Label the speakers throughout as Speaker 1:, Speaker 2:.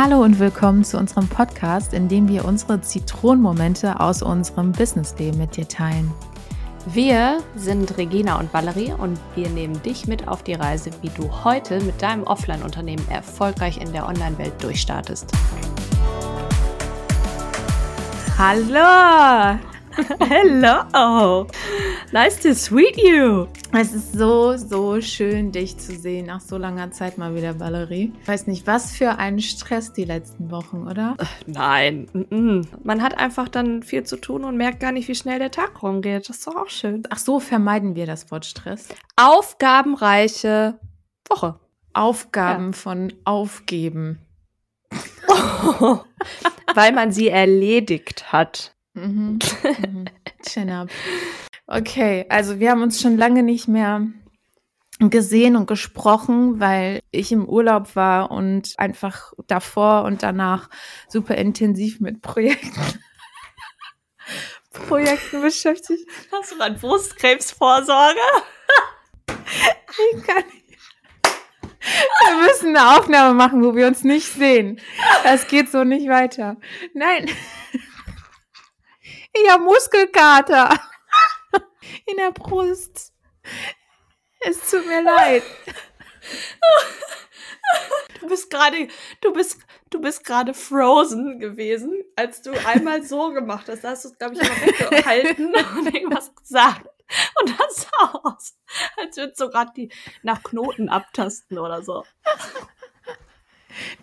Speaker 1: Hallo und willkommen zu unserem Podcast, in dem wir unsere Zitronenmomente aus unserem Businessleben mit dir teilen.
Speaker 2: Wir sind Regina und Valerie und wir nehmen dich mit auf die Reise, wie du heute mit deinem Offline-Unternehmen erfolgreich in der Online-Welt durchstartest.
Speaker 1: Hallo!
Speaker 2: Hello! Nice to sweet you!
Speaker 1: Es ist so, so schön, dich zu sehen nach so langer Zeit mal wieder, Valerie. Ich weiß nicht, was für ein Stress die letzten Wochen, oder?
Speaker 2: Nein. Man hat einfach dann viel zu tun und merkt gar nicht, wie schnell der Tag rumgeht. Das ist doch auch schön.
Speaker 1: Ach so, vermeiden wir das Wort Stress.
Speaker 2: Aufgabenreiche Woche.
Speaker 1: Aufgaben ja. von Aufgeben.
Speaker 2: Weil man sie erledigt hat.
Speaker 1: Mhm. mhm. Chin up. Okay, also wir haben uns schon lange nicht mehr gesehen und gesprochen, weil ich im Urlaub war und einfach davor und danach super intensiv mit Projekten Projekten beschäftigt.
Speaker 2: Hast du an Brustkrebsvorsorge?
Speaker 1: ich kann nicht. Wir müssen eine Aufnahme machen, wo wir uns nicht sehen. Das geht so nicht weiter. Nein. Ich habe Muskelkater in der Brust. Es tut mir leid.
Speaker 2: Du bist gerade, du bist, du bist gerade frozen gewesen, als du einmal so gemacht hast. Da hast du es, glaube ich, immer weggehalten und irgendwas gesagt. Und das sah aus, als würdest du gerade die nach Knoten abtasten oder so.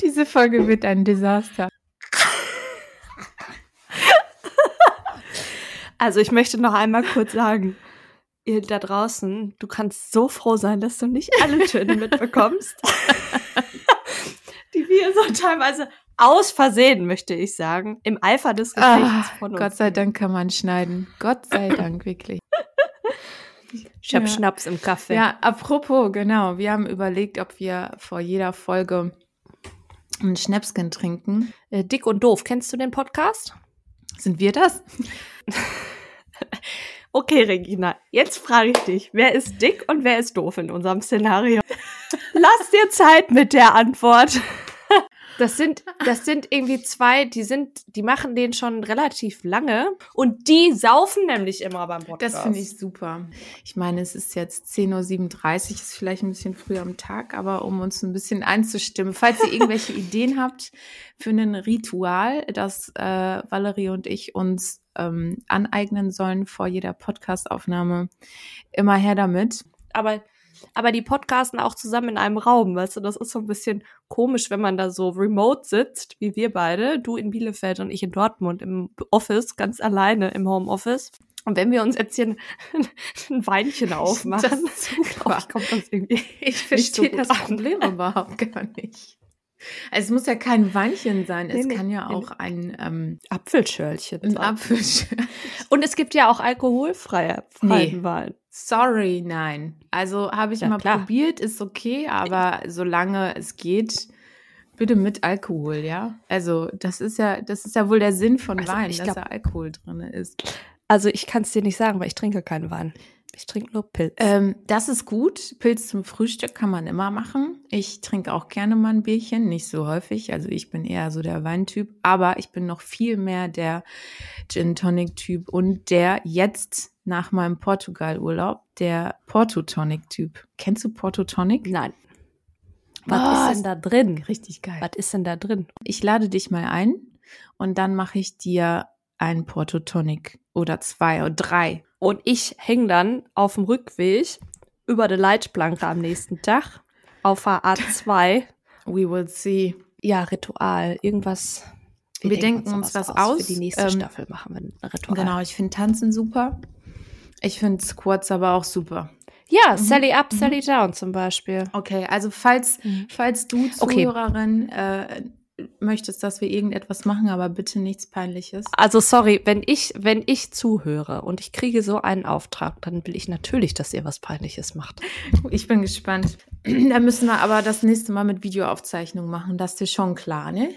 Speaker 1: Diese Folge wird ein Desaster.
Speaker 2: Also ich möchte noch einmal kurz sagen, ihr da draußen, du kannst so froh sein, dass du nicht alle Töne mitbekommst. die wir so teilweise aus Versehen, möchte ich sagen, im Eifer des Gefechts
Speaker 1: ah, von uns. Gott sei Dank kann man schneiden. Gott sei Dank, wirklich.
Speaker 2: Ich habe ja. Schnaps im Kaffee.
Speaker 1: Ja, apropos, genau. Wir haben überlegt, ob wir vor jeder Folge ein Schnäpsken trinken.
Speaker 2: Äh, Dick und doof, kennst du den Podcast?
Speaker 1: Sind wir das?
Speaker 2: Okay, Regina, jetzt frage ich dich, wer ist dick und wer ist doof in unserem Szenario? Lass dir Zeit mit der Antwort. Das sind, das sind irgendwie zwei, die sind, die machen den schon relativ lange und die saufen nämlich immer beim Podcast.
Speaker 1: Das finde ich super. Ich meine, es ist jetzt 10.37 Uhr, ist vielleicht ein bisschen früh am Tag, aber um uns ein bisschen einzustimmen, falls ihr irgendwelche Ideen habt für ein Ritual, das äh, Valerie und ich uns ähm, aneignen sollen vor jeder Podcastaufnahme, immer her damit.
Speaker 2: Aber aber die podcasten auch zusammen in einem Raum, weißt du, das ist so ein bisschen komisch, wenn man da so remote sitzt, wie wir beide, du in Bielefeld und ich in Dortmund im Office, ganz alleine im Homeoffice. Und wenn wir uns jetzt hier ein, ein Weinchen aufmachen,
Speaker 1: das ich, kommt das irgendwie. Ich verstehe so das Problem überhaupt gar nicht. Also es muss ja kein Weinchen sein, es nee, kann ja auch nee. ein ähm,
Speaker 2: Apfelschörlchen
Speaker 1: sein. Ein Apfelschörlchen.
Speaker 2: Und es gibt ja auch alkoholfreie nee. Wein.
Speaker 1: Sorry, nein. Also habe ich ja, mal klar. probiert, ist okay, aber solange es geht, bitte mit Alkohol, ja? Also, das ist ja, das ist ja wohl der Sinn von also, Wein, dass da Alkohol drin ist.
Speaker 2: Also, ich kann es dir nicht sagen, weil ich trinke keinen Wein. Ich trinke nur Pilz.
Speaker 1: Ähm, das ist gut. Pilz zum Frühstück kann man immer machen. Ich trinke auch gerne mal ein Bierchen, nicht so häufig. Also ich bin eher so der Weintyp, aber ich bin noch viel mehr der Gin Tonic Typ und der jetzt nach meinem Portugal-Urlaub der Porto Tonic Typ. Kennst du Porto Tonic?
Speaker 2: Nein. Was, Was ist denn da drin?
Speaker 1: Richtig geil.
Speaker 2: Was ist denn da drin?
Speaker 1: Ich lade dich mal ein und dann mache ich dir einen Porto Tonic oder zwei oder drei
Speaker 2: und ich hänge dann auf dem Rückweg über die Leitplanke am nächsten Tag auf der A2.
Speaker 1: We will see.
Speaker 2: Ja, Ritual. Irgendwas.
Speaker 1: Wir, wir denken, uns was, was aus.
Speaker 2: Für die nächste ähm, Staffel machen wir ein Ritual.
Speaker 1: Genau, ich finde Tanzen super. Ich finde Squats aber auch super.
Speaker 2: Ja, mhm. Sally Up, mhm. Sally Down zum Beispiel.
Speaker 1: Okay, also falls, mhm. falls du Zuhörerin okay. äh, möchtest, dass wir irgendetwas machen, aber bitte nichts Peinliches.
Speaker 2: Also sorry, wenn ich, wenn ich zuhöre und ich kriege so einen Auftrag, dann will ich natürlich, dass ihr was Peinliches macht.
Speaker 1: Ich bin gespannt. Da müssen wir aber das nächste Mal mit Videoaufzeichnung machen. Das ist schon klar, ne?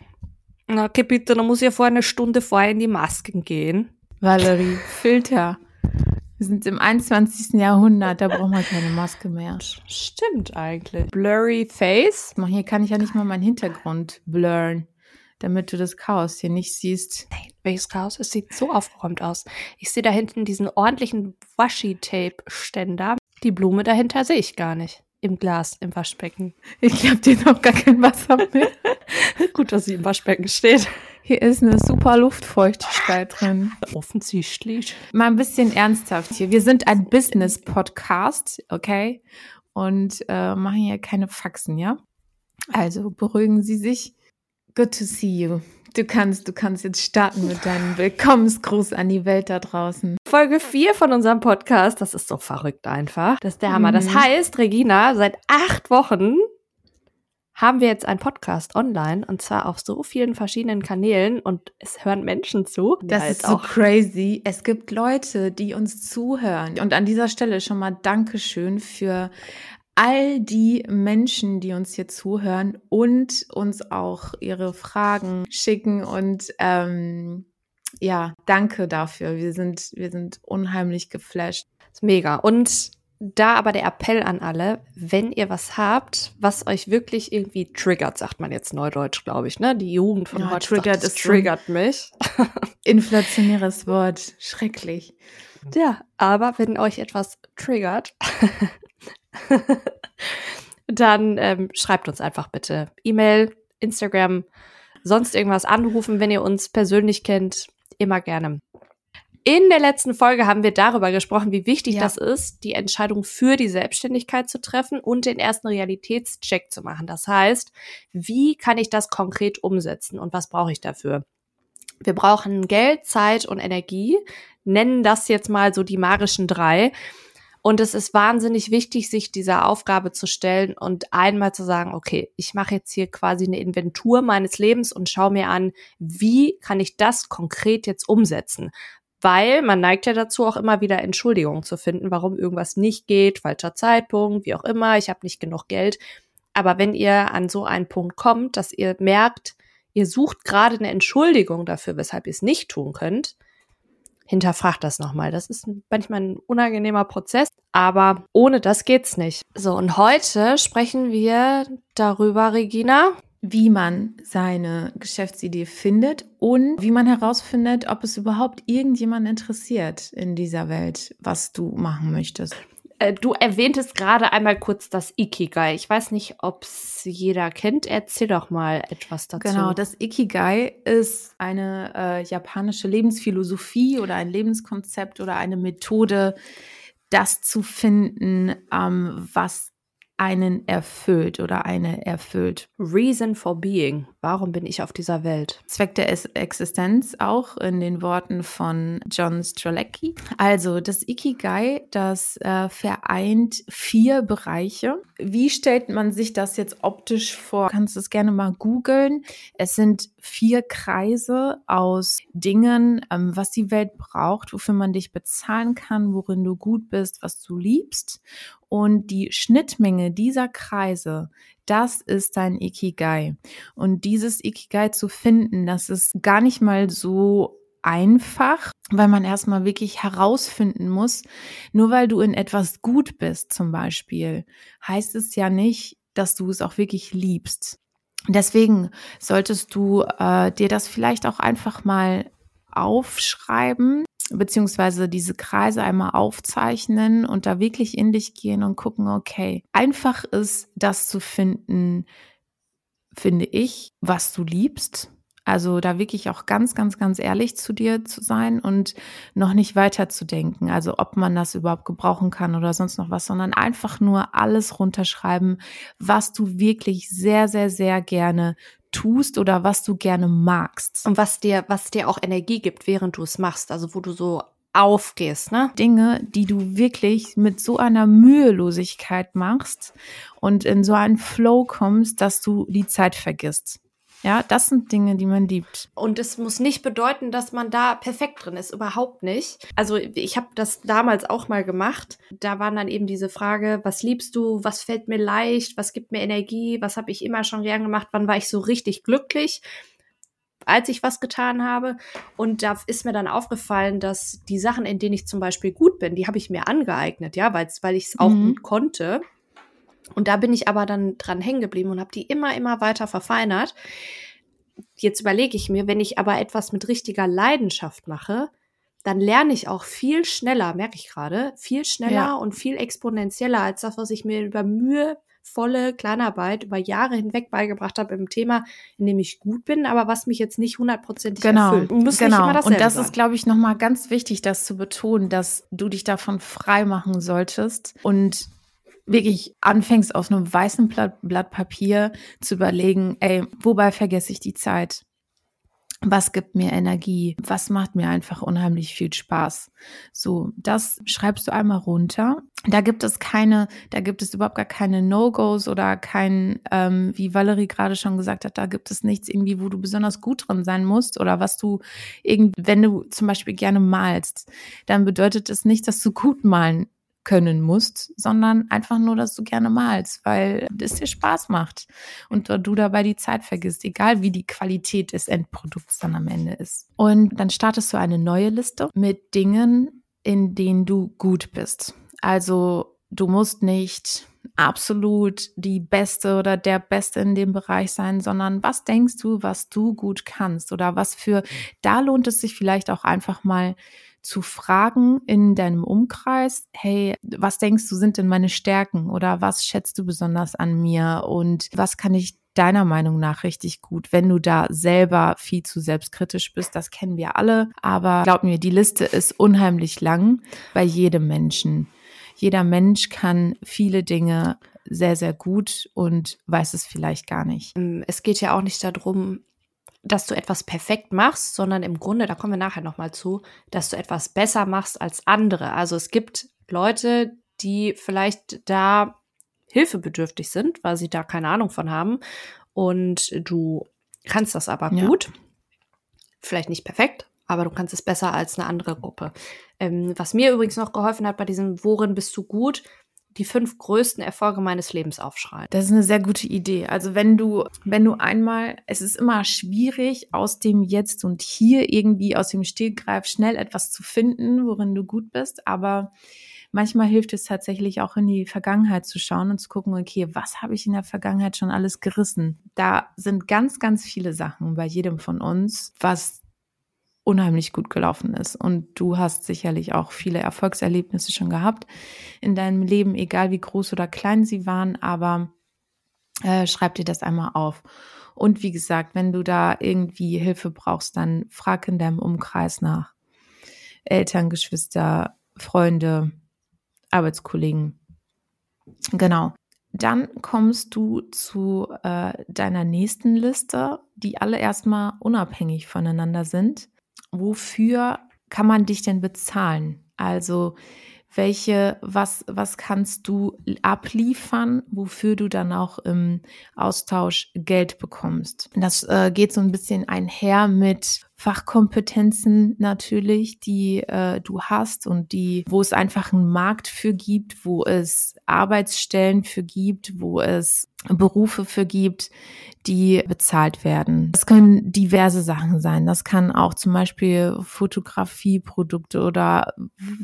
Speaker 2: Na, okay, bitte, dann muss ich ja vor eine Stunde vorher in die Masken gehen.
Speaker 1: Valerie, Filter. Wir sind im 21. Jahrhundert, da braucht man keine Maske mehr.
Speaker 2: Stimmt eigentlich. Blurry Face.
Speaker 1: Hier kann ich ja nicht mal meinen Hintergrund blurren. Damit du das Chaos hier nicht siehst.
Speaker 2: Nein, welches Chaos? Es sieht so aufgeräumt aus. Ich sehe da hinten diesen ordentlichen Washi-Tape-Ständer. Die Blume dahinter sehe ich gar nicht. Im Glas, im Waschbecken.
Speaker 1: Ich glaube, dir noch gar kein Wasser mehr.
Speaker 2: Gut, dass sie im Waschbecken steht.
Speaker 1: Hier ist eine super Luftfeuchtigkeit drin.
Speaker 2: Offensichtlich.
Speaker 1: Mal ein bisschen ernsthaft hier. Wir sind ein Business-Podcast, okay? Und äh, machen hier keine Faxen, ja? Also beruhigen Sie sich. Good to see you. Du kannst, du kannst jetzt starten mit deinem Willkommensgruß an die Welt da draußen.
Speaker 2: Folge 4 von unserem Podcast, das ist so verrückt einfach. Das ist der Hammer. Das
Speaker 1: Mhm.
Speaker 2: heißt, Regina, seit acht Wochen haben wir jetzt einen Podcast online und zwar auf so vielen verschiedenen Kanälen und es hören Menschen zu.
Speaker 1: Das
Speaker 2: Ja,
Speaker 1: ist so crazy. Es gibt Leute, die uns zuhören. Und an dieser Stelle schon mal Dankeschön für all die Menschen, die uns hier zuhören und uns auch ihre Fragen schicken. Und ähm, ja, danke dafür. Wir sind, wir sind unheimlich geflasht.
Speaker 2: Mega. Und da aber der Appell an alle, wenn ihr was habt, was euch wirklich irgendwie triggert, sagt man jetzt neudeutsch, glaube ich, ne? Die Jugend von
Speaker 1: Ja,
Speaker 2: heute
Speaker 1: triggert
Speaker 2: sagt,
Speaker 1: ist
Speaker 2: triggert mich.
Speaker 1: Inflationäres Wort. Schrecklich.
Speaker 2: Ja, aber wenn euch etwas triggert, dann ähm, schreibt uns einfach bitte E-Mail, Instagram, sonst irgendwas anrufen, wenn ihr uns persönlich kennt, immer gerne. In der letzten Folge haben wir darüber gesprochen, wie wichtig
Speaker 1: Ja.
Speaker 2: das ist, die Entscheidung für die Selbstständigkeit zu treffen und den ersten Realitätscheck zu machen. Das heißt, wie kann ich das konkret umsetzen und was brauche ich dafür? Wir brauchen Geld, Zeit und Energie, nennen das jetzt mal so die magischen drei. Und es ist wahnsinnig wichtig, sich dieser Aufgabe zu stellen und einmal zu sagen, okay, ich mache jetzt hier quasi eine Inventur meines Lebens und schaue mir an, wie kann ich das konkret jetzt umsetzen? Weil man neigt ja dazu, auch immer wieder Entschuldigungen zu finden, warum irgendwas nicht geht, falscher Zeitpunkt, wie auch immer, ich habe nicht genug Geld. Aber wenn ihr an so einen Punkt kommt, dass ihr merkt, ihr sucht gerade eine Entschuldigung dafür, weshalb ihr es nicht tun könnt, hinterfragt das nochmal. Das ist manchmal ein unangenehmer Prozess, aber ohne das geht's nicht. So, und heute sprechen wir darüber, Regina.
Speaker 1: wie man seine Geschäftsidee findet und wie man herausfindet, ob es überhaupt irgendjemand interessiert in dieser Welt, was du machen möchtest.
Speaker 2: Äh, Du erwähntest gerade einmal kurz das Ikigai. Ich weiß nicht, ob's jeder kennt. Erzähl doch mal etwas dazu.
Speaker 1: Genau, das Ikigai ist eine äh, japanische Lebensphilosophie oder ein Lebenskonzept oder eine Methode, das zu finden, ähm, was einen erfüllt oder eine erfüllt.
Speaker 2: Reason for Being. Warum bin ich auf dieser Welt?
Speaker 1: Zweck der Existenz auch in den Worten von John Strzelecki. Also das Ikigai, das äh, vereint vier Bereiche. Wie stellt man sich das jetzt optisch vor? Kannst du es gerne mal googeln. Es sind vier Kreise aus Dingen, ähm, was die Welt braucht, wofür man dich bezahlen kann, worin du gut bist, was du liebst. Und die Schnittmenge dieser Kreise, das ist dein Ikigai. Und dieses Ikigai zu finden, das ist gar nicht mal so einfach, weil man erstmal wirklich herausfinden muss, nur weil du in etwas gut bist zum Beispiel, heißt es ja nicht, dass du es auch wirklich liebst. Deswegen solltest du äh, dir das vielleicht auch einfach mal aufschreiben, beziehungsweise diese Kreise einmal aufzeichnen und da wirklich in dich gehen und gucken, okay, einfach ist das zu finden, finde ich, was du liebst. Also da wirklich auch ganz, ganz, ganz ehrlich zu dir zu sein und noch nicht weiter zu denken. Also ob man das überhaupt gebrauchen kann oder sonst noch was, sondern einfach nur alles runterschreiben, was du wirklich sehr, sehr, sehr gerne tust oder was du gerne magst.
Speaker 2: Und was dir, was dir auch Energie gibt, während du es machst. Also wo du so aufgehst, ne?
Speaker 1: Dinge, die du wirklich mit so einer Mühelosigkeit machst und in so einen Flow kommst, dass du die Zeit vergisst. Ja, das sind Dinge, die man liebt.
Speaker 2: Und es muss nicht bedeuten, dass man da perfekt drin ist, überhaupt nicht. Also ich habe das damals auch mal gemacht. Da waren dann eben diese Frage, was liebst du, was fällt mir leicht, was gibt mir Energie, was habe ich immer schon gern gemacht, wann war ich so richtig glücklich, als ich was getan habe. Und da ist mir dann aufgefallen, dass die Sachen, in denen ich zum Beispiel gut bin, die habe ich mir angeeignet, ja, weil ich es auch
Speaker 1: Mhm.
Speaker 2: gut konnte. Und da bin ich aber dann dran hängen geblieben und habe die immer, immer weiter verfeinert. jetzt überlege ich mir, wenn ich aber etwas mit richtiger Leidenschaft mache, dann lerne ich auch viel schneller, merke ich gerade, viel schneller ja. und viel exponentieller als das, was ich mir über mühevolle Kleinarbeit über Jahre hinweg beigebracht habe im Thema, in dem ich gut bin, aber was mich jetzt nicht hundertprozentig
Speaker 1: genau,
Speaker 2: erfüllt.
Speaker 1: Muss genau. und das sein. ist, glaube ich, nochmal ganz wichtig, das zu betonen, dass du dich davon frei machen solltest und wirklich anfängst, auf einem weißen Blatt, Blatt Papier zu überlegen, ey, wobei vergesse ich die Zeit? was gibt mir Energie, was macht mir einfach unheimlich viel Spaß. So, das schreibst du einmal runter. Da gibt es keine, da gibt es überhaupt gar keine No-Gos oder kein, ähm, wie Valerie gerade schon gesagt hat, da gibt es nichts irgendwie, wo du besonders gut drin sein musst oder was du irgendwie, wenn du zum Beispiel gerne malst, dann bedeutet es nicht, dass du gut malen können musst, sondern einfach nur, dass du gerne malst, weil es dir Spaß macht und du dabei die Zeit vergisst, egal wie die Qualität des Endprodukts dann am Ende ist. Und dann startest du eine neue Liste mit Dingen, in denen du gut bist. Also du musst nicht absolut die Beste oder der Beste in dem Bereich sein, sondern was denkst du, was du gut kannst oder was für, da lohnt es sich vielleicht auch einfach mal zu fragen in deinem Umkreis, hey, was denkst du sind denn meine Stärken oder was schätzt du besonders an mir und was kann ich deiner Meinung nach richtig gut, wenn du da selber viel zu selbstkritisch bist. Das kennen wir alle. Aber glaub mir, die Liste ist unheimlich lang bei jedem Menschen. Jeder Mensch kann viele Dinge sehr, sehr gut und weiß es vielleicht gar nicht.
Speaker 2: Es geht ja auch nicht darum, dass du etwas perfekt machst, sondern im Grunde, da kommen wir nachher nochmal zu, dass du etwas besser machst als andere. Also es gibt Leute, die vielleicht da hilfebedürftig sind, weil sie da keine Ahnung von haben. Und du kannst das aber ja. gut. Vielleicht nicht perfekt, aber du kannst es besser als eine andere Gruppe. Ähm, was mir übrigens noch geholfen hat bei diesem Worin bist du gut, die fünf größten Erfolge meines Lebens aufschreiben.
Speaker 1: Das ist eine sehr gute Idee. Also wenn du, wenn du einmal, es ist immer schwierig, aus dem Jetzt und Hier irgendwie aus dem Stegreif schnell etwas zu finden, worin du gut bist, aber manchmal hilft es tatsächlich auch in die Vergangenheit zu schauen und zu gucken, okay, was habe ich in der Vergangenheit schon alles gerissen? Da sind ganz, ganz viele Sachen bei jedem von uns, was unheimlich gut gelaufen ist. Und du hast sicherlich auch viele Erfolgserlebnisse schon gehabt in deinem Leben, egal wie groß oder klein sie waren, aber äh, schreib dir das einmal auf. Und wie gesagt, wenn du da irgendwie Hilfe brauchst, dann frag in deinem Umkreis nach. Eltern, Geschwister, Freunde, Arbeitskollegen. Genau. Dann kommst du zu äh, deiner nächsten Liste, die alle erstmal unabhängig voneinander sind wofür kann man dich denn bezahlen? Also welche, was, was kannst du abliefern, wofür du dann auch im Austausch Geld bekommst? Das äh, geht so ein bisschen einher mit Fachkompetenzen natürlich, die äh, du hast und die, wo es einfach einen Markt für gibt, wo es Arbeitsstellen für gibt, wo es Berufe für gibt, die bezahlt werden. Das können diverse Sachen sein. Das kann auch zum Beispiel Fotografieprodukte oder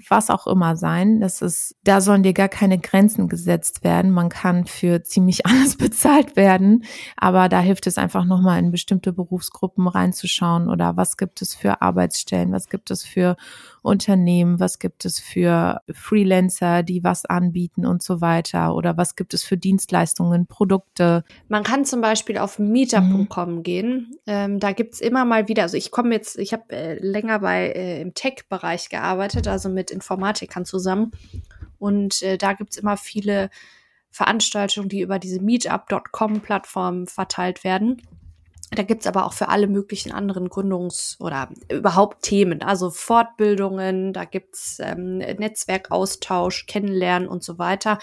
Speaker 1: was auch immer sein. Das ist, da sollen dir gar keine Grenzen gesetzt werden. Man kann für ziemlich alles bezahlt werden. Aber da hilft es einfach nochmal in bestimmte Berufsgruppen reinzuschauen oder was gibt es für Arbeitsstellen? Was gibt es für Unternehmen? Was gibt es für Freelancer, die was anbieten und so weiter? Oder was gibt es für Dienstleistungen, Produkte?
Speaker 2: Man kann zum Beispiel auf meetup.com mhm. gehen. Ähm, da gibt's immer mal wieder, also ich komme jetzt, ich habe äh, länger bei äh, im Tech-Bereich gearbeitet, also mit Informatikern zusammen. Und äh, da gibt's immer viele Veranstaltungen, die über diese Meetup.com-Plattform verteilt werden. Da gibt's aber auch für alle möglichen anderen Gründungs- oder überhaupt Themen, also Fortbildungen, da gibt's ähm, Netzwerkaustausch, Kennenlernen und so weiter.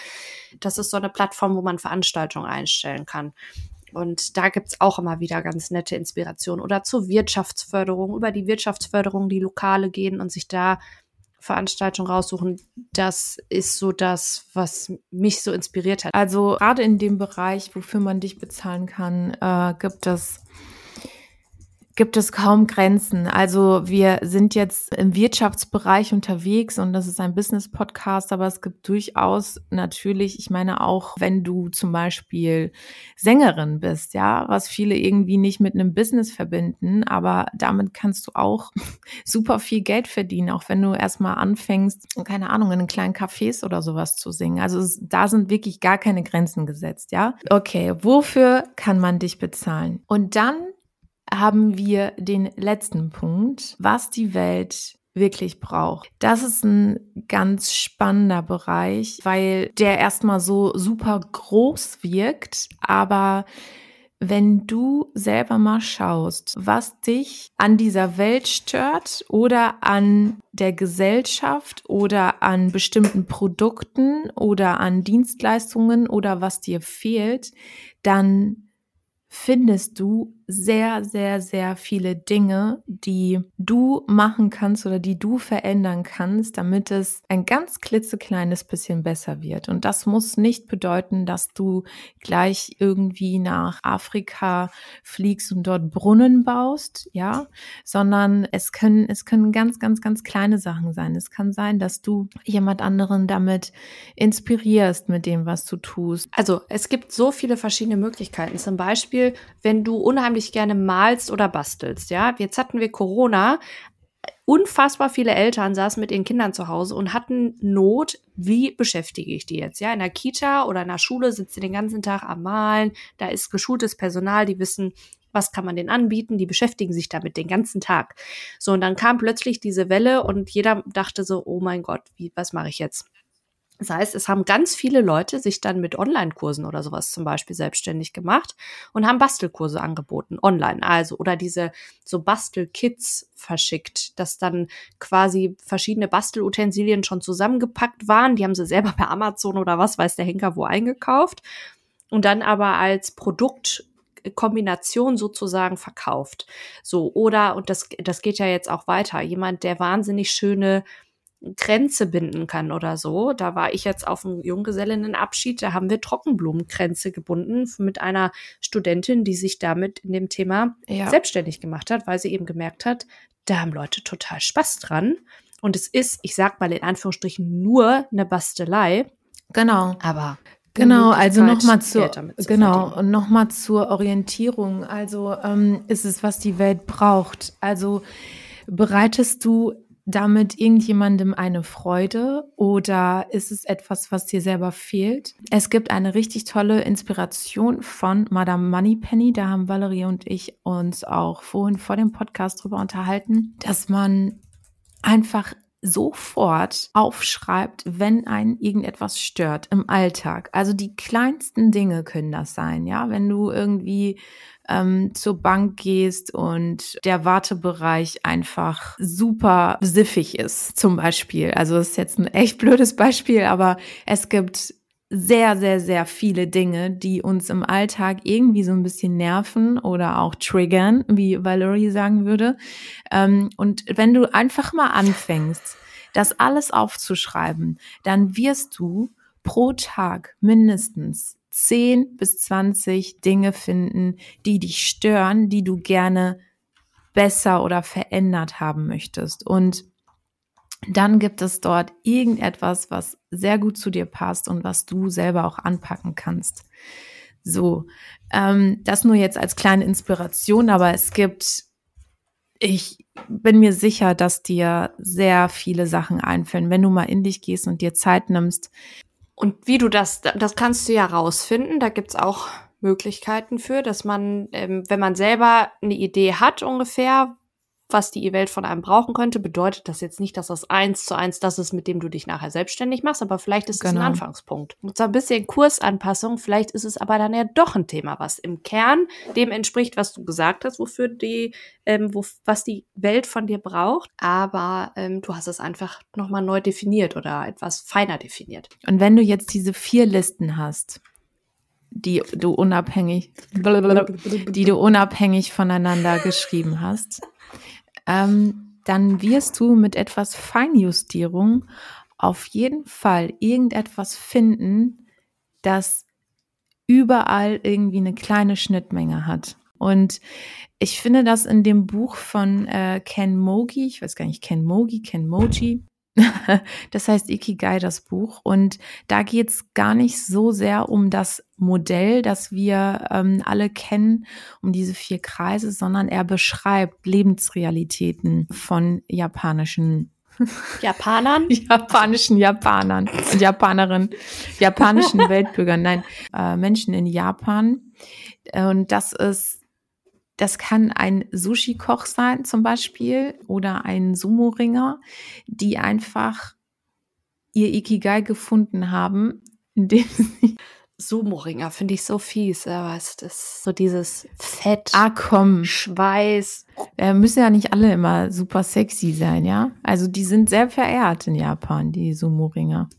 Speaker 2: Das ist so eine Plattform, wo man Veranstaltungen einstellen kann. Und da gibt's auch immer wieder ganz nette Inspirationen. Oder zur Wirtschaftsförderung, über die Wirtschaftsförderung, die Lokale gehen und sich da Veranstaltungen raussuchen. Das ist so das, was mich so inspiriert hat.
Speaker 1: Also gerade in dem Bereich, wofür man dich bezahlen kann, äh, gibt es gibt es kaum Grenzen. Also wir sind jetzt im Wirtschaftsbereich unterwegs und das ist ein Business-Podcast, aber es gibt durchaus natürlich, ich meine auch, wenn du zum Beispiel Sängerin bist, ja, was viele irgendwie nicht mit einem Business verbinden, aber damit kannst du auch super viel Geld verdienen, auch wenn du erstmal anfängst, keine Ahnung, in einen kleinen Cafés oder sowas zu singen. Also da sind wirklich gar keine Grenzen gesetzt, ja. Okay, wofür kann man dich bezahlen? Und dann haben wir den letzten Punkt, was die Welt wirklich braucht. Das ist ein ganz spannender Bereich, weil der erstmal so super groß wirkt, aber wenn du selber mal schaust, was dich an dieser Welt stört oder an der Gesellschaft oder an bestimmten Produkten oder an Dienstleistungen oder was dir fehlt, dann findest du sehr, sehr, sehr viele Dinge, die du machen kannst oder die du verändern kannst, damit es ein ganz klitzekleines bisschen besser wird. Und das muss nicht bedeuten, dass du gleich irgendwie nach Afrika fliegst und dort Brunnen baust, ja, sondern es können, es können ganz, ganz, ganz kleine Sachen sein. Es kann sein, dass du jemand anderen damit inspirierst mit dem, was du tust.
Speaker 2: Also es gibt so viele verschiedene Möglichkeiten. Zum Beispiel, wenn du unheimlich unheimlich gerne malst oder bastelst, ja. Jetzt hatten wir Corona. Unfassbar viele Eltern saßen mit ihren Kindern zu Hause und hatten Not, wie beschäftige ich die jetzt? Ja, in der Kita oder in der Schule sitzt sie den ganzen Tag am Malen, da ist geschultes Personal, die wissen, was kann man denen anbieten, die beschäftigen sich damit den ganzen Tag. So, und dann kam plötzlich diese Welle und jeder dachte so, oh mein Gott, wie, was mache ich jetzt? Das heißt, es haben ganz viele Leute sich dann mit Online-Kursen oder sowas zum Beispiel selbstständig gemacht und haben Bastelkurse angeboten, online. Also, oder diese so Bastelkits verschickt, dass dann quasi verschiedene Bastelutensilien schon zusammengepackt waren. Die haben sie selber per Amazon oder was weiß der Henker wo eingekauft und dann aber als Produkt Kombination sozusagen verkauft. So, oder, und das, das geht ja jetzt auch weiter, jemand, der wahnsinnig schöne Kränze binden kann oder so. Da war ich jetzt auf einem Junggesellinnenabschied, da haben wir Trockenblumenkränze gebunden mit einer Studentin, die sich damit in dem Thema ja. selbstständig gemacht hat, weil sie eben gemerkt hat, da haben Leute total Spaß dran. Und es ist, ich sag mal in Anführungsstrichen, nur eine Bastelei.
Speaker 1: Genau.
Speaker 2: Aber
Speaker 1: Genau, also nochmal zur genau und nochmal zur Orientierung. Also ähm, ist es, was die Welt braucht. Also bereitest du damit irgendjemandem eine Freude oder ist es etwas, was dir selber fehlt? Es gibt eine richtig tolle Inspiration von Madame Moneypenny. Da haben Valerie und ich uns auch vorhin vor dem Podcast drüber unterhalten, dass man einfach sofort aufschreibt, wenn einen irgendetwas stört im Alltag. Also die kleinsten Dinge können das sein, ja, wenn du irgendwie ähm, zur Bank gehst und der Wartebereich einfach super siffig ist, zum Beispiel. Also das ist jetzt ein echt blödes Beispiel, aber es gibt sehr, sehr, sehr viele Dinge, die uns im Alltag irgendwie so ein bisschen nerven oder auch triggern, wie Valerie sagen würde. Ähm, und wenn du einfach mal anfängst, das alles aufzuschreiben, dann wirst du pro Tag mindestens 10 bis 20 Dinge finden, die dich stören, die du gerne besser oder verändert haben möchtest. Und dann gibt es dort irgendetwas, was sehr gut zu dir passt und was du selber auch anpacken kannst. So, ähm, das nur jetzt als kleine Inspiration, aber es gibt, ich bin mir sicher, dass dir sehr viele Sachen einfallen, wenn du mal in dich gehst und dir Zeit nimmst,
Speaker 2: und wie du das, das kannst du ja rausfinden. Da gibt's auch Möglichkeiten für, dass man, ähm, wenn man selber eine Idee hat ungefähr, was die Welt von einem brauchen könnte, bedeutet das jetzt nicht, dass das eins zu eins das ist, mit dem du dich nachher selbstständig machst, aber vielleicht ist es genau. ein Anfangspunkt. Und so ein bisschen Kursanpassung, vielleicht ist es aber dann ja doch ein Thema, was im Kern dem entspricht, was du gesagt hast, wofür die, ähm, wo, was die Welt von dir braucht, aber ähm, du hast es einfach nochmal neu definiert oder etwas feiner definiert.
Speaker 1: Und wenn du jetzt diese vier Listen hast, die du unabhängig, die du unabhängig voneinander geschrieben hast, ähm, dann wirst du mit etwas Feinjustierung auf jeden Fall irgendetwas finden, das überall irgendwie eine kleine Schnittmenge hat. Und ich finde das in dem Buch von äh, Ken Mogi, ich weiß gar nicht, Ken Mogi, Ken Moji, das heißt Ikigai, das Buch. Und da geht's gar nicht so sehr um das Modell, das wir ähm, alle kennen, um diese vier Kreise, sondern er beschreibt Lebensrealitäten von japanischen
Speaker 2: Japanern?
Speaker 1: japanischen Japanern und Japanerinnen, japanischen Weltbürgern, nein, äh, Menschen in Japan. Und das ist das kann ein Sushi-Koch sein zum Beispiel oder ein Sumo-Ringer, die einfach ihr Ikigai gefunden haben, indem sie
Speaker 2: Sumo-Ringer finde ich so fies, aber es ist so dieses Fett,
Speaker 1: ah, komm.
Speaker 2: Schweiß.
Speaker 1: Äh, müssen ja nicht alle immer super sexy sein, ja? Also die sind sehr verehrt in Japan, die Sumo-Ringer.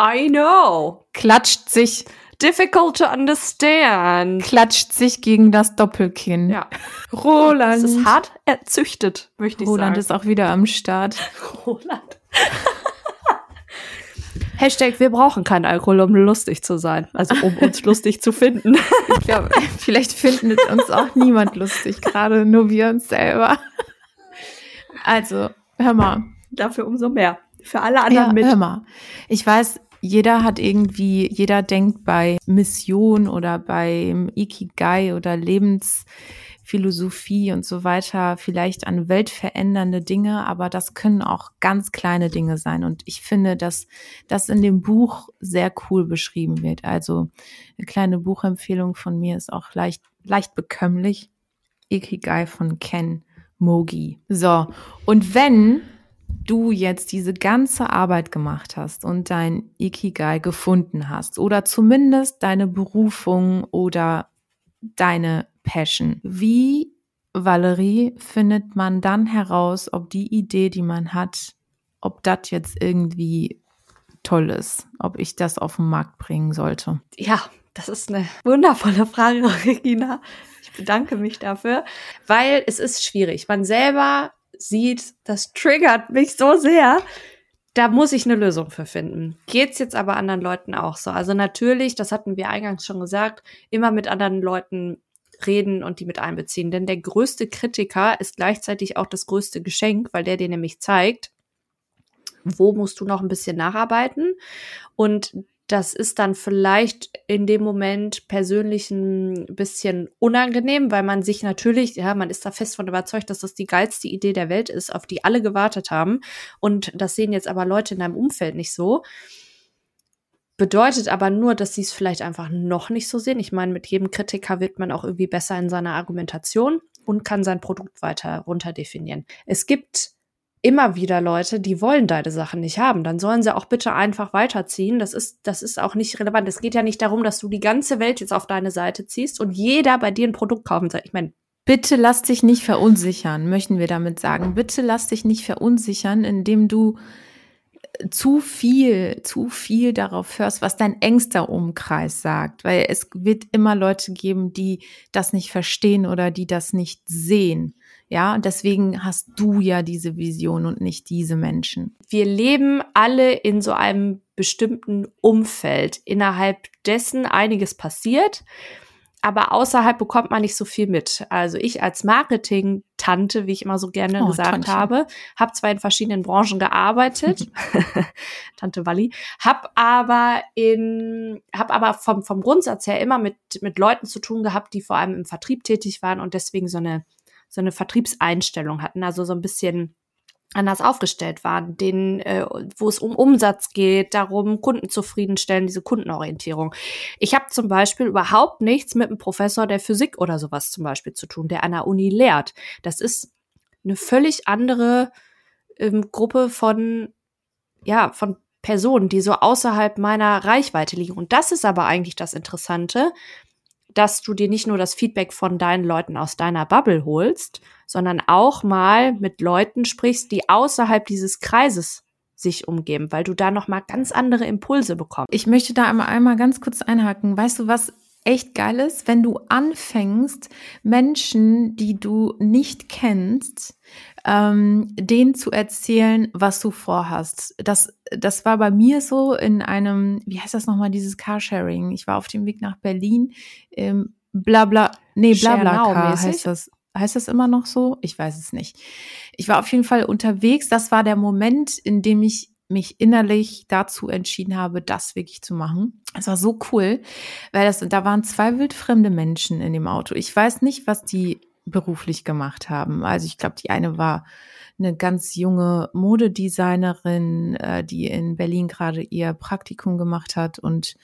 Speaker 2: I know.
Speaker 1: Klatscht sich
Speaker 2: difficult to understand.
Speaker 1: Klatscht sich gegen das Doppelkinn.
Speaker 2: Ja.
Speaker 1: Roland.
Speaker 2: Das ist hart erzüchtet, möchte ich
Speaker 1: Roland
Speaker 2: sagen.
Speaker 1: ist auch wieder am Start.
Speaker 2: Roland. Hashtag, wir brauchen keinen Alkohol, um lustig zu sein. Also um uns lustig zu finden.
Speaker 1: Ich glaube, vielleicht findet uns auch niemand lustig, gerade nur wir uns selber. Also, hör mal.
Speaker 2: Dafür umso mehr. Für alle anderen
Speaker 1: Ja,
Speaker 2: mit.
Speaker 1: hör mal. Ich weiß, jeder hat irgendwie, jeder denkt bei Mission oder beim Ikigai oder Lebensphilosophie und so weiter vielleicht an weltverändernde Dinge, aber das können auch ganz kleine Dinge sein. Und ich finde, dass das in dem Buch sehr cool beschrieben wird. Also eine kleine Buchempfehlung von mir ist auch leicht, leicht bekömmlich. Ikigai von Ken Mogi. So. Und wenn du jetzt diese ganze Arbeit gemacht hast und dein Ikigai gefunden hast oder zumindest deine Berufung oder deine Passion, wie, Valerie, findet man dann heraus, ob die Idee, die man hat, ob das jetzt irgendwie toll ist, ob ich das auf den Markt bringen sollte?
Speaker 2: Ja, das ist eine wundervolle Frage, Regina. Ich bedanke mich dafür, weil es ist schwierig. Man selber sieht, das triggert mich so sehr. Da muss ich eine Lösung für finden. Geht's jetzt aber anderen Leuten auch so? Also natürlich, das hatten wir eingangs schon gesagt, immer mit anderen Leuten reden und die mit einbeziehen. Denn der größte Kritiker ist gleichzeitig auch das größte Geschenk, weil der dir nämlich zeigt, wo musst du noch ein bisschen nacharbeiten. Und das ist dann vielleicht in dem Moment persönlich ein bisschen unangenehm, weil man sich natürlich, ja, man ist da fest von überzeugt, dass das die geilste Idee der Welt ist, auf die alle gewartet haben. Und das sehen jetzt aber Leute in deinem Umfeld nicht so. Bedeutet aber nur, dass sie es vielleicht einfach noch nicht so sehen. Ich meine, mit jedem Kritiker wird man auch irgendwie besser in seiner Argumentation und kann sein Produkt weiter runterdefinieren. Es gibt immer wieder Leute, die wollen deine Sachen nicht haben. Dann sollen sie auch bitte einfach weiterziehen. Das ist, das ist auch nicht relevant. Es geht ja nicht darum, dass du die ganze Welt jetzt auf deine Seite ziehst und jeder bei dir ein Produkt kaufen soll. Ich meine,
Speaker 1: Bitte lass dich nicht verunsichern, möchten wir damit sagen. Bitte lass dich nicht verunsichern, indem du zu viel, zu viel darauf hörst, was dein engster Umkreis sagt, weil es wird immer Leute geben, die das nicht verstehen oder die das nicht sehen. Ja, und deswegen hast du ja diese Vision und nicht diese Menschen.
Speaker 2: wir leben alle in so einem bestimmten Umfeld, innerhalb dessen einiges passiert, aber außerhalb bekommt man nicht so viel mit. Also ich als Marketing-Tante, wie ich immer so gerne
Speaker 1: Oh,
Speaker 2: gesagt
Speaker 1: Tantchen.
Speaker 2: habe, habe zwar in verschiedenen Branchen gearbeitet, Tante Walli, habe aber in, habe aber vom vom Grundsatz her immer mit mit Leuten zu tun gehabt, die vor allem im Vertrieb tätig waren und deswegen so eine so eine Vertriebseinstellung hatten, also so ein bisschen anders aufgestellt waren, denen, äh, wo es um Umsatz geht, darum, Kunden zufriedenstellen, diese Kundenorientierung. Ich habe zum Beispiel überhaupt nichts mit einem Professor der Physik oder sowas zum Beispiel zu tun, der an der Uni lehrt. Das ist eine völlig andere ähm, Gruppe von, ja, von Personen, die so außerhalb meiner Reichweite liegen. Und das ist aber eigentlich das Interessante, dass du dir nicht nur das Feedback von deinen Leuten aus deiner Bubble holst, sondern auch mal mit Leuten sprichst, die außerhalb dieses Kreises sich umgeben, weil du da noch mal ganz andere Impulse bekommst.
Speaker 1: Ich möchte da einmal, einmal ganz kurz einhaken. Weißt du, was echt geil ist? Wenn du anfängst, Menschen, die du nicht kennst, ähm, denen zu erzählen, was du vorhast. Das, das war bei mir so in einem, wie heißt das nochmal, dieses Carsharing. Ich war auf dem Weg nach Berlin. Ähm, Blabla, nee,
Speaker 2: Share Now
Speaker 1: Blablacar
Speaker 2: mäßig?
Speaker 1: heißt das. Heißt das immer noch so? Ich weiß es nicht. Ich war auf jeden Fall unterwegs. Das war der Moment, in dem ich mich innerlich dazu entschieden habe, das wirklich zu machen. Es war so cool, weil das, da waren zwei wildfremde Menschen in dem Auto. Ich weiß nicht, was die beruflich gemacht haben. Also ich glaube, die eine war eine ganz junge Modedesignerin, äh, die in Berlin gerade ihr Praktikum gemacht hat und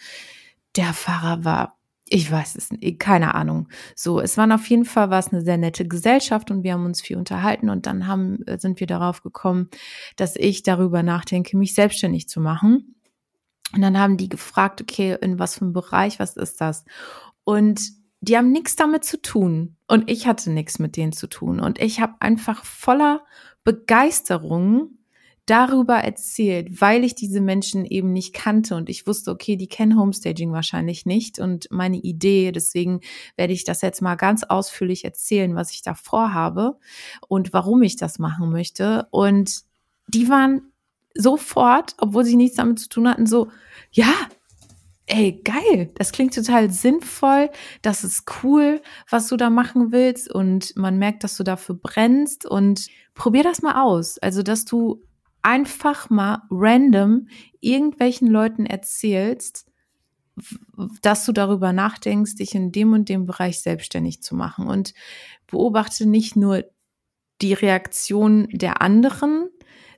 Speaker 1: der Fahrer war, ich weiß es nicht, keine Ahnung. So, es waren auf jeden Fall war es eine sehr nette Gesellschaft und wir haben uns viel unterhalten und dann haben äh, sind wir darauf gekommen, dass ich darüber nachdenke, mich selbstständig zu machen. Und dann haben die gefragt, okay, in was für einem Bereich, was ist das? Und die haben nichts damit zu tun und ich hatte nichts mit denen zu tun und ich habe einfach voller Begeisterung darüber erzählt, weil ich diese Menschen eben nicht kannte und ich wusste, okay, die kennen Homestaging wahrscheinlich nicht und meine Idee, deswegen werde ich das jetzt mal ganz ausführlich erzählen, was ich da vorhabe und warum ich das machen möchte und die waren sofort, obwohl sie nichts damit zu tun hatten, so, ja, ey, geil, das klingt total sinnvoll, das ist cool, was du da machen willst und man merkt, dass du dafür brennst und probier das mal aus. Also, dass du einfach mal random irgendwelchen Leuten erzählst, dass du darüber nachdenkst, dich in dem und dem Bereich selbstständig zu machen und beobachte nicht nur die Reaktion der anderen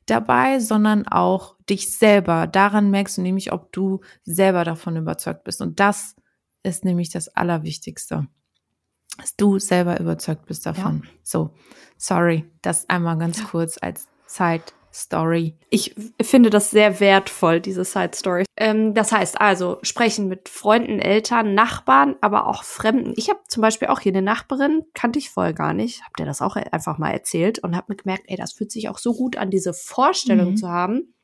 Speaker 1: dabei, sondern auch dich selber. Daran merkst du nämlich, ob du selber davon überzeugt bist. Und das ist nämlich das Allerwichtigste, dass du selber überzeugt bist davon. Ja. So, sorry, das einmal ganz kurz als Zeit. Story.
Speaker 2: Ich finde das sehr wertvoll, diese Side Story. Ähm, das heißt also, sprechen mit Freunden, Eltern, Nachbarn, aber auch Fremden. Ich habe zum Beispiel auch hier eine Nachbarin, kannte ich vorher gar nicht, habe dir das auch einfach mal erzählt und habe mir gemerkt, ey, das fühlt sich auch so gut an, diese Vorstellung mhm. zu haben.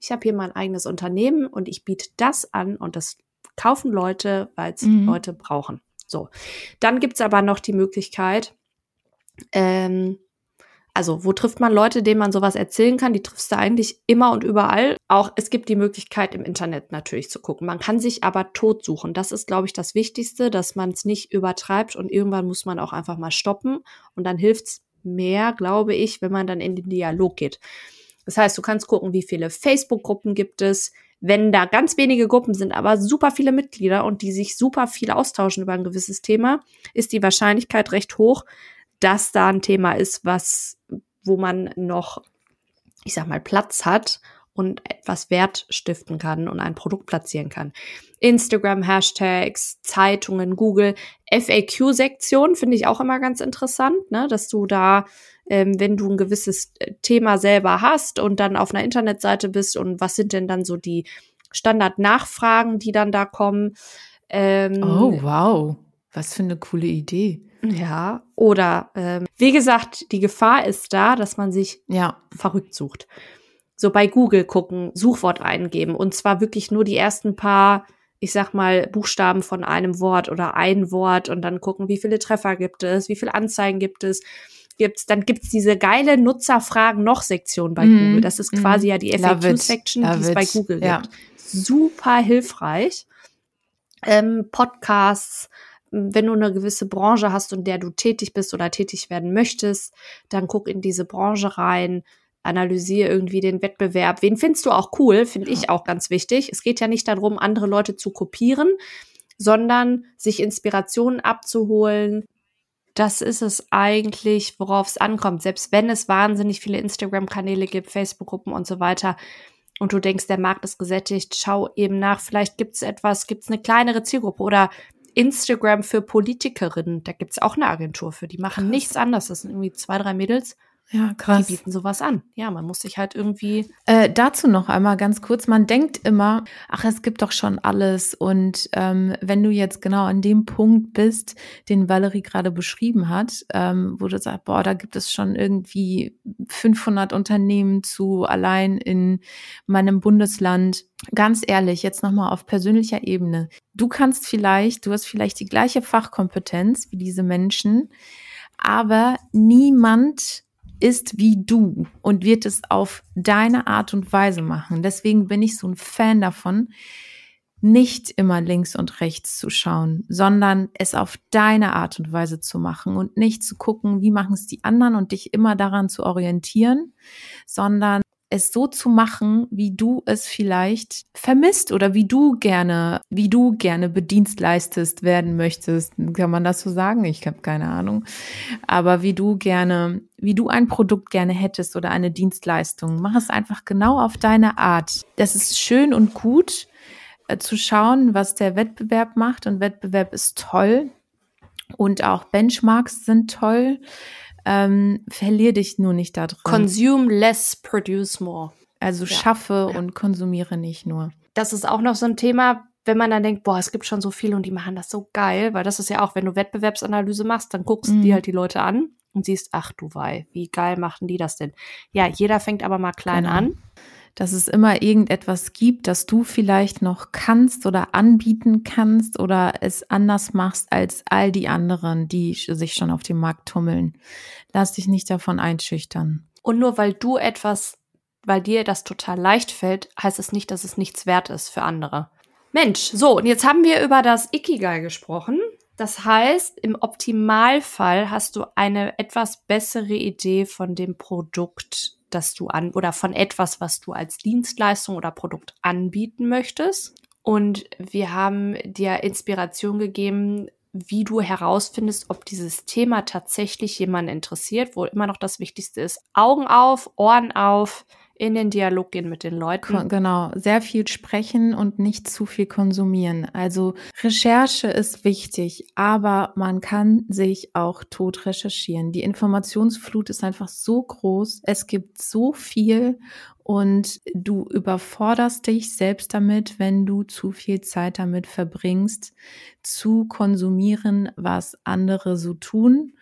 Speaker 2: Ich habe hier mein eigenes Unternehmen und ich biete das an und das kaufen Leute, weil es mhm. Leute brauchen. So, dann gibt's aber noch die Möglichkeit, ähm, also wo trifft man Leute, denen man sowas erzählen kann? Die triffst du eigentlich immer und überall. Auch es gibt die Möglichkeit im Internet natürlich zu gucken. Man kann sich aber tot suchen. Das ist, glaube ich, das Wichtigste, dass man es nicht übertreibt und irgendwann muss man auch einfach mal stoppen und dann hilft's mehr, glaube ich, wenn man dann in den Dialog geht. Das heißt, du kannst gucken, wie viele Facebook-Gruppen gibt es. Wenn da ganz wenige Gruppen sind, aber super viele Mitglieder und die sich super viel austauschen über ein gewisses Thema, ist die Wahrscheinlichkeit recht hoch, dass da ein Thema ist, was, wo man noch, ich sag mal, Platz hat und etwas Wert stiften kann und ein Produkt platzieren kann. Instagram Hashtags, Zeitungen, Google, FAQ-Sektion finde ich auch immer ganz interessant, ne, dass du da, ähm, wenn du ein gewisses äh, Thema selber hast und dann auf einer Internetseite bist und was sind denn dann so die Standardnachfragen, die dann da kommen. Ähm,
Speaker 1: oh, wow. Was für eine coole Idee.
Speaker 2: Ja, oder ähm, wie gesagt, die Gefahr ist da, dass man sich ja. verrückt sucht. So bei Google gucken, Suchwort eingeben und zwar wirklich nur die ersten paar, ich sag mal, Buchstaben von einem Wort oder ein Wort und dann gucken, wie viele Treffer gibt es, wie viele Anzeigen gibt es. Gibt's, dann gibt's diese geile Nutzerfragen noch Sektion bei mm, Google. Das ist quasi mm, ja die FAQ-Section, die es bei Google ja. gibt. Super hilfreich. Ähm, Podcasts, wenn du eine gewisse Branche hast, in der du tätig bist oder tätig werden möchtest, dann guck in diese Branche rein, analysiere irgendwie den Wettbewerb. Wen findest du auch cool? Finde ich auch ganz wichtig. Es geht ja nicht darum, andere Leute zu kopieren, sondern sich Inspirationen abzuholen. Das ist es eigentlich, worauf es ankommt. Selbst wenn es wahnsinnig viele Instagram-Kanäle gibt, Facebook-Gruppen und so weiter, und du denkst, der Markt ist gesättigt, schau eben nach, vielleicht gibt es etwas, gibt es eine kleinere Zielgruppe oder Instagram für Politikerinnen. Da gibt's auch eine Agentur für. Die machen Krass. nichts anderes. Das sind irgendwie zwei, drei Mädels.
Speaker 1: Ja, krass.
Speaker 2: Die bieten sowas an. Ja, man muss sich halt irgendwie.
Speaker 1: Äh, dazu noch einmal ganz kurz. Man denkt immer, ach, es gibt doch schon alles. Und ähm, wenn du jetzt genau an dem Punkt bist, den Valerie gerade beschrieben hat, ähm, wo du sagst, boah, da gibt es schon irgendwie 500 Unternehmen zu allein in meinem Bundesland. Ganz ehrlich, jetzt nochmal auf persönlicher Ebene. Du kannst vielleicht, du hast vielleicht die gleiche Fachkompetenz wie diese Menschen, aber niemand ist wie du und wird es auf deine Art und Weise machen. Deswegen bin ich so ein Fan davon. nicht immer links und rechts zu schauen, sondern es auf deine Art und Weise zu machen und nicht zu gucken, wie machen es die anderen und dich immer daran zu orientieren, sondern es so zu machen, wie du es vielleicht vermisst oder wie du gerne, wie du gerne bedienstleistest werden möchtest. Kann man das so sagen? Ich habe keine Ahnung. Aber wie du gerne, wie du ein Produkt gerne hättest oder eine Dienstleistung. Mach es einfach genau auf deine Art. Das ist schön und gut äh, zu schauen, was der Wettbewerb macht und Wettbewerb ist toll und auch Benchmarks sind toll. Ähm, verlier dich nur nicht da drin.
Speaker 2: Consume less, produce more.
Speaker 1: Also ja. schaffe ja. und konsumiere nicht nur.
Speaker 2: Das ist auch noch so ein Thema, wenn man dann denkt, boah, es gibt schon so viele und die machen das so geil, weil das ist ja auch, wenn du Wettbewerbsanalyse machst, dann guckst du mhm. dir halt die Leute an und siehst, ach du wei, wie geil machen die das denn? Ja, jeder fängt aber mal klein genau. an
Speaker 1: dass es immer irgendetwas gibt, das du vielleicht noch kannst oder anbieten kannst oder es anders machst als all die anderen, die sich schon auf dem Markt tummeln. Lass dich nicht davon einschüchtern.
Speaker 2: Und nur weil du etwas, weil dir das total leicht fällt, heißt es nicht, dass es nichts wert ist für andere. Mensch, so, und jetzt haben wir über das Ikigai gesprochen. Das heißt, im Optimalfall hast du eine etwas bessere Idee von dem Produkt, das du an oder von etwas, was du als Dienstleistung oder Produkt anbieten möchtest. Und wir haben dir Inspiration gegeben, wie du herausfindest, ob dieses Thema tatsächlich jemanden interessiert, wo immer noch das Wichtigste ist. Augen auf, Ohren auf, in den Dialog gehen mit den Leuten.
Speaker 1: Genau, sehr viel sprechen und nicht zu viel konsumieren. Also Recherche ist wichtig, aber man kann sich auch tot recherchieren. Die Informationsflut ist einfach so groß, es gibt so viel und du überforderst dich selbst damit, wenn du zu viel Zeit damit verbringst, zu konsumieren, was andere so tun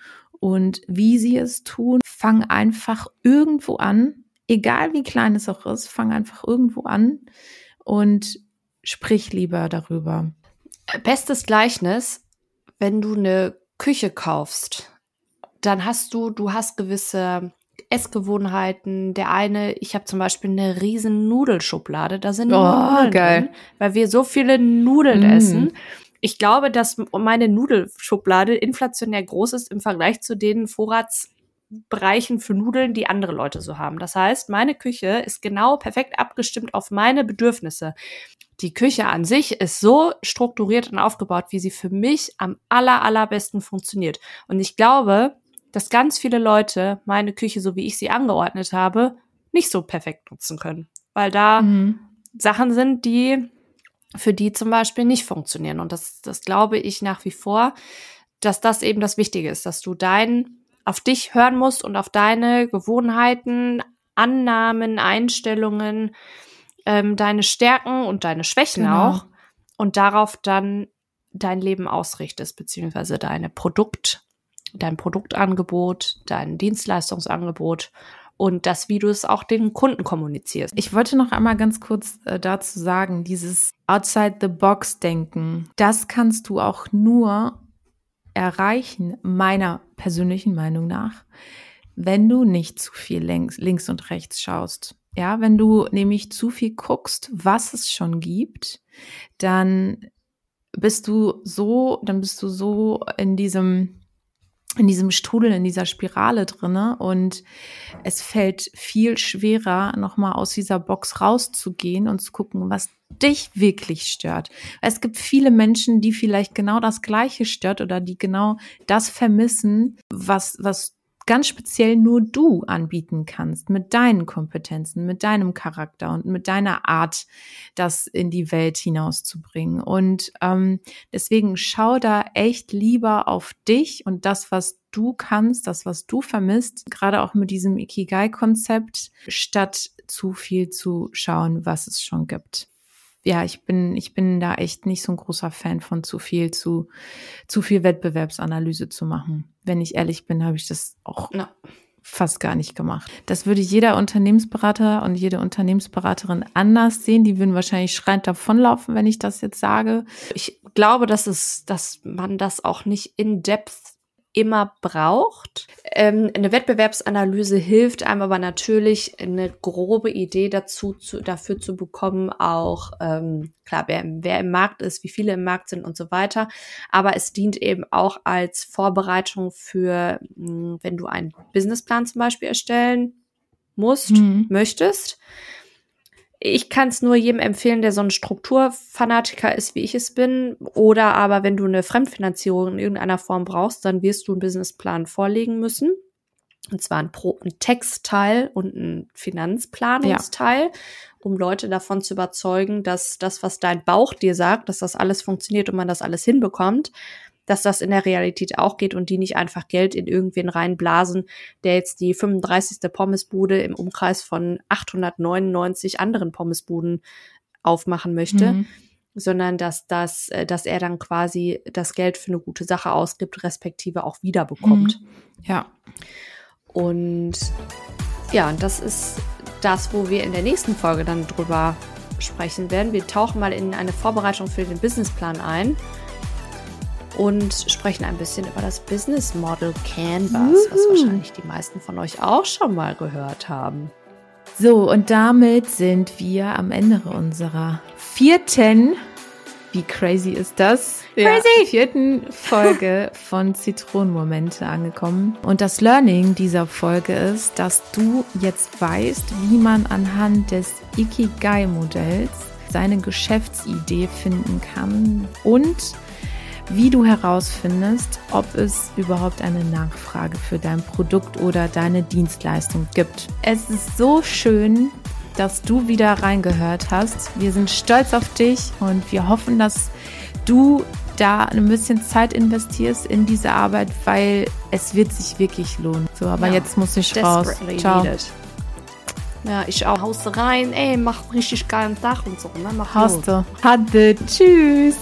Speaker 1: und wie sie es tun. Fang einfach irgendwo an, egal wie klein es auch ist, fang einfach irgendwo an und sprich lieber darüber.
Speaker 2: Bestes Gleichnis, wenn du eine Küche kaufst, dann hast du, du hast gewisse Essgewohnheiten. Der eine, ich habe zum Beispiel eine riesen Nudelschublade, da sind oh, Nudeln geil. Drin, weil wir so viele Nudeln mm. essen. Ich glaube, dass meine Nudelschublade inflationär groß ist im Vergleich zu den Vorrats Bereichen für Nudeln, die andere Leute so haben. Das heißt, meine Küche ist genau perfekt abgestimmt auf meine Bedürfnisse. Die Küche an sich ist so strukturiert und aufgebaut, wie sie für mich am aller, allerbesten funktioniert. Und ich glaube, dass ganz viele Leute meine Küche, so wie ich sie angeordnet habe, nicht so perfekt nutzen können. Weil da mhm. Sachen sind, die für die zum Beispiel nicht funktionieren. Und das, das glaube ich nach wie vor, dass das eben das Wichtige ist, dass du dein auf dich hören musst und auf deine Gewohnheiten, Annahmen, Einstellungen, ähm, deine Stärken und deine Schwächen genau. auch und darauf dann dein Leben ausrichtest, beziehungsweise deine Produkt, dein Produktangebot, dein Dienstleistungsangebot und das, wie du es auch den Kunden kommunizierst.
Speaker 1: Ich wollte noch einmal ganz kurz äh, dazu sagen, dieses Outside the Box Denken, das kannst du auch nur erreichen, meiner persönlichen Meinung nach, wenn du nicht zu viel links, links und rechts schaust. Ja, wenn du nämlich zu viel guckst, was es schon gibt, dann bist du so, dann bist du so in diesem in diesem Strudel, in dieser Spirale drinne und es fällt viel schwerer, nochmal aus dieser Box rauszugehen und zu gucken, was dich wirklich stört. Es gibt viele Menschen, die vielleicht genau das Gleiche stört oder die genau das vermissen, was, was ganz speziell nur du anbieten kannst mit deinen Kompetenzen, mit deinem Charakter und mit deiner Art, das in die Welt hinauszubringen. Und ähm, deswegen schau da echt lieber auf dich und das, was du kannst, das, was du vermisst, gerade auch mit diesem Ikigai-Konzept, statt zu viel zu schauen, was es schon gibt ja, ich bin, ich bin da echt nicht so ein großer Fan von zu viel, zu, zu viel Wettbewerbsanalyse zu machen. Wenn ich ehrlich bin, habe ich das auch no. fast gar nicht gemacht. Das würde jeder Unternehmensberater und jede Unternehmensberaterin anders sehen. Die würden wahrscheinlich schreiend davonlaufen, wenn ich das jetzt sage.
Speaker 2: Ich glaube, dass es, dass man das auch nicht in depth immer braucht. Ähm, eine Wettbewerbsanalyse hilft einem aber natürlich, eine grobe Idee dazu zu, dafür zu bekommen, auch ähm, klar, wer, wer im Markt ist, wie viele im Markt sind und so weiter. Aber es dient eben auch als Vorbereitung für, mh, hm, wenn du einen Businessplan zum Beispiel erstellen musst, mhm. möchtest ich kann es nur jedem empfehlen, der so ein Strukturfanatiker ist, wie ich es bin. Oder aber, wenn du eine Fremdfinanzierung in irgendeiner Form brauchst, dann wirst du einen Businessplan vorlegen müssen. Und zwar ein, Pro ein Textteil und ein Finanzplanungsteil, ja. um Leute davon zu überzeugen, dass das, was dein Bauch dir sagt, dass das alles funktioniert und man das alles hinbekommt dass das in der Realität auch geht und die nicht einfach Geld in irgendwen reinblasen, der jetzt die 35. Pommesbude im Umkreis von 899 anderen Pommesbuden aufmachen möchte. Mhm. sondern dass, das, äh, dass er dann quasi das Geld für eine gute Sache ausgibt, respektive auch wiederbekommt. Mhm.
Speaker 1: Ja.
Speaker 2: Und ja, das ist das, wo wir in der nächsten Folge dann drüber sprechen werden. Wir tauchen mal in eine Vorbereitung für den Businessplan ein und sprechen ein bisschen über das Business Model Canvas, was wahrscheinlich die meisten von euch auch schon mal gehört haben.
Speaker 1: So, und damit sind wir am Ende unserer vierten, wie crazy ist das?
Speaker 2: Crazy!
Speaker 1: Ja, vierten Folge von Zitronenmomente angekommen. Und das Learning dieser Folge ist, dass du jetzt weißt, wie man anhand des Ikigai-Modells seine Geschäftsidee finden kann und wie du herausfindest, ob es überhaupt eine Nachfrage für dein Produkt oder deine Dienstleistung gibt. Es ist so schön, dass du wieder reingehört hast. Wir sind stolz auf dich und wir hoffen, dass du da ein bisschen Zeit investierst in diese Arbeit, weil es wird sich wirklich lohnen. So, aber ja, jetzt muss ich raus. Ciao. Needed.
Speaker 2: Ja, ich auch. Haust rein, ey, mach richtig geilen Tag und so, ne? Mach
Speaker 1: Haust du. Hatte. Tschüss.